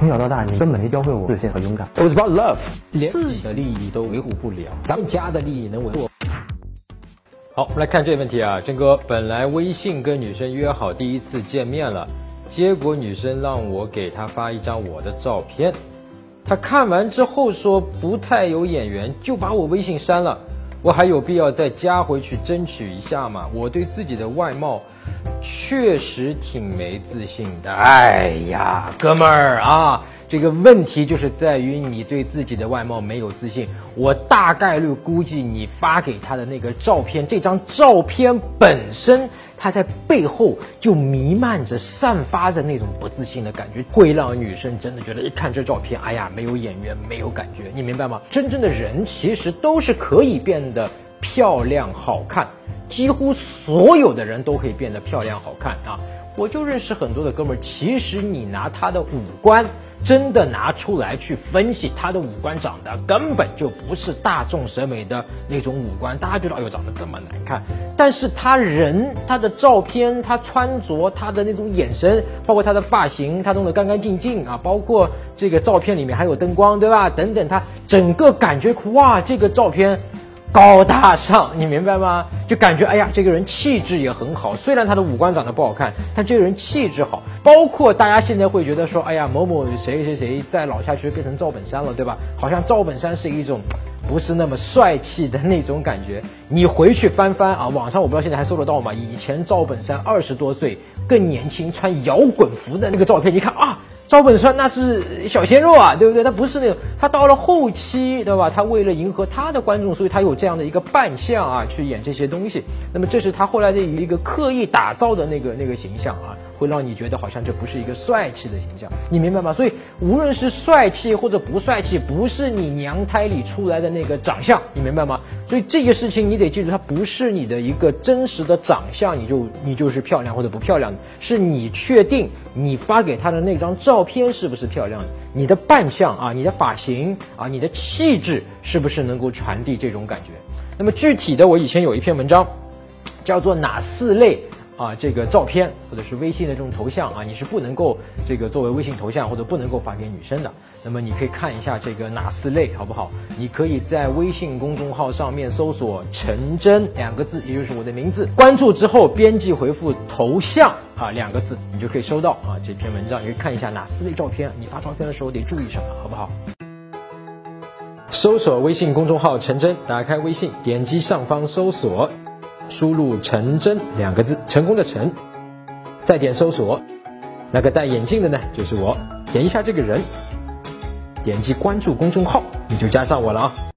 从小到大，你根本没教会我自信和勇敢。It was about love，连自己的利益都维护不了，咱们家的利益能维护？好，我们来看这个问题啊，真哥，本来微信跟女生约好第一次见面了，结果女生让我给她发一张我的照片，她看完之后说不太有眼缘，就把我微信删了。我还有必要再加回去争取一下吗？我对自己的外貌确实挺没自信的。哎呀，哥们儿啊，这个问题就是在于你对自己的外貌没有自信。我大概率估计你发给他的那个照片，这张照片本身。它在背后就弥漫着、散发着那种不自信的感觉，会让女生真的觉得一看这照片，哎呀，没有眼缘，没有感觉，你明白吗？真正的人其实都是可以变得漂亮、好看，几乎所有的人都可以变得漂亮、好看啊！我就认识很多的哥们儿，其实你拿他的五官。真的拿出来去分析他的五官长得根本就不是大众审美的那种五官，大家觉得哎呦长得这么难看，但是他人他的照片他穿着他的那种眼神，包括他的发型，他弄得干干净净啊，包括这个照片里面还有灯光对吧？等等，他整个感觉哇，这个照片。高大上，你明白吗？就感觉哎呀，这个人气质也很好。虽然他的五官长得不好看，但这个人气质好。包括大家现在会觉得说，哎呀，某某谁谁谁在老下去变成赵本山了，对吧？好像赵本山是一种不是那么帅气的那种感觉。你回去翻翻啊，网上我不知道现在还搜得到吗？以前赵本山二十多岁更年轻，穿摇滚服的那个照片，你看啊。赵本山那是小鲜肉啊，对不对？他不是那种，他到了后期，对吧？他为了迎合他的观众，所以他有这样的一个扮相啊，去演这些东西。那么这是他后来的一个刻意打造的那个那个形象啊。会让你觉得好像这不是一个帅气的形象，你明白吗？所以无论是帅气或者不帅气，不是你娘胎里出来的那个长相，你明白吗？所以这个事情你得记住，它不是你的一个真实的长相，你就你就是漂亮或者不漂亮的，是你确定你发给他的那张照片是不是漂亮的，你的扮相啊，你的发型啊，你的气质是不是能够传递这种感觉？那么具体的，我以前有一篇文章，叫做哪四类？啊，这个照片或者是微信的这种头像啊，你是不能够这个作为微信头像或者不能够发给女生的。那么你可以看一下这个哪四类，好不好？你可以在微信公众号上面搜索“陈真”两个字，也就是我的名字，关注之后编辑回复“头像”啊两个字，你就可以收到啊这篇文章。你可以看一下哪四类照片，你发照片的时候得注意什么，好不好？搜索微信公众号“陈真”，打开微信，点击上方搜索。输入“成真”两个字，成功的“成”，再点搜索，那个戴眼镜的呢，就是我。点一下这个人，点击关注公众号，你就加上我了啊。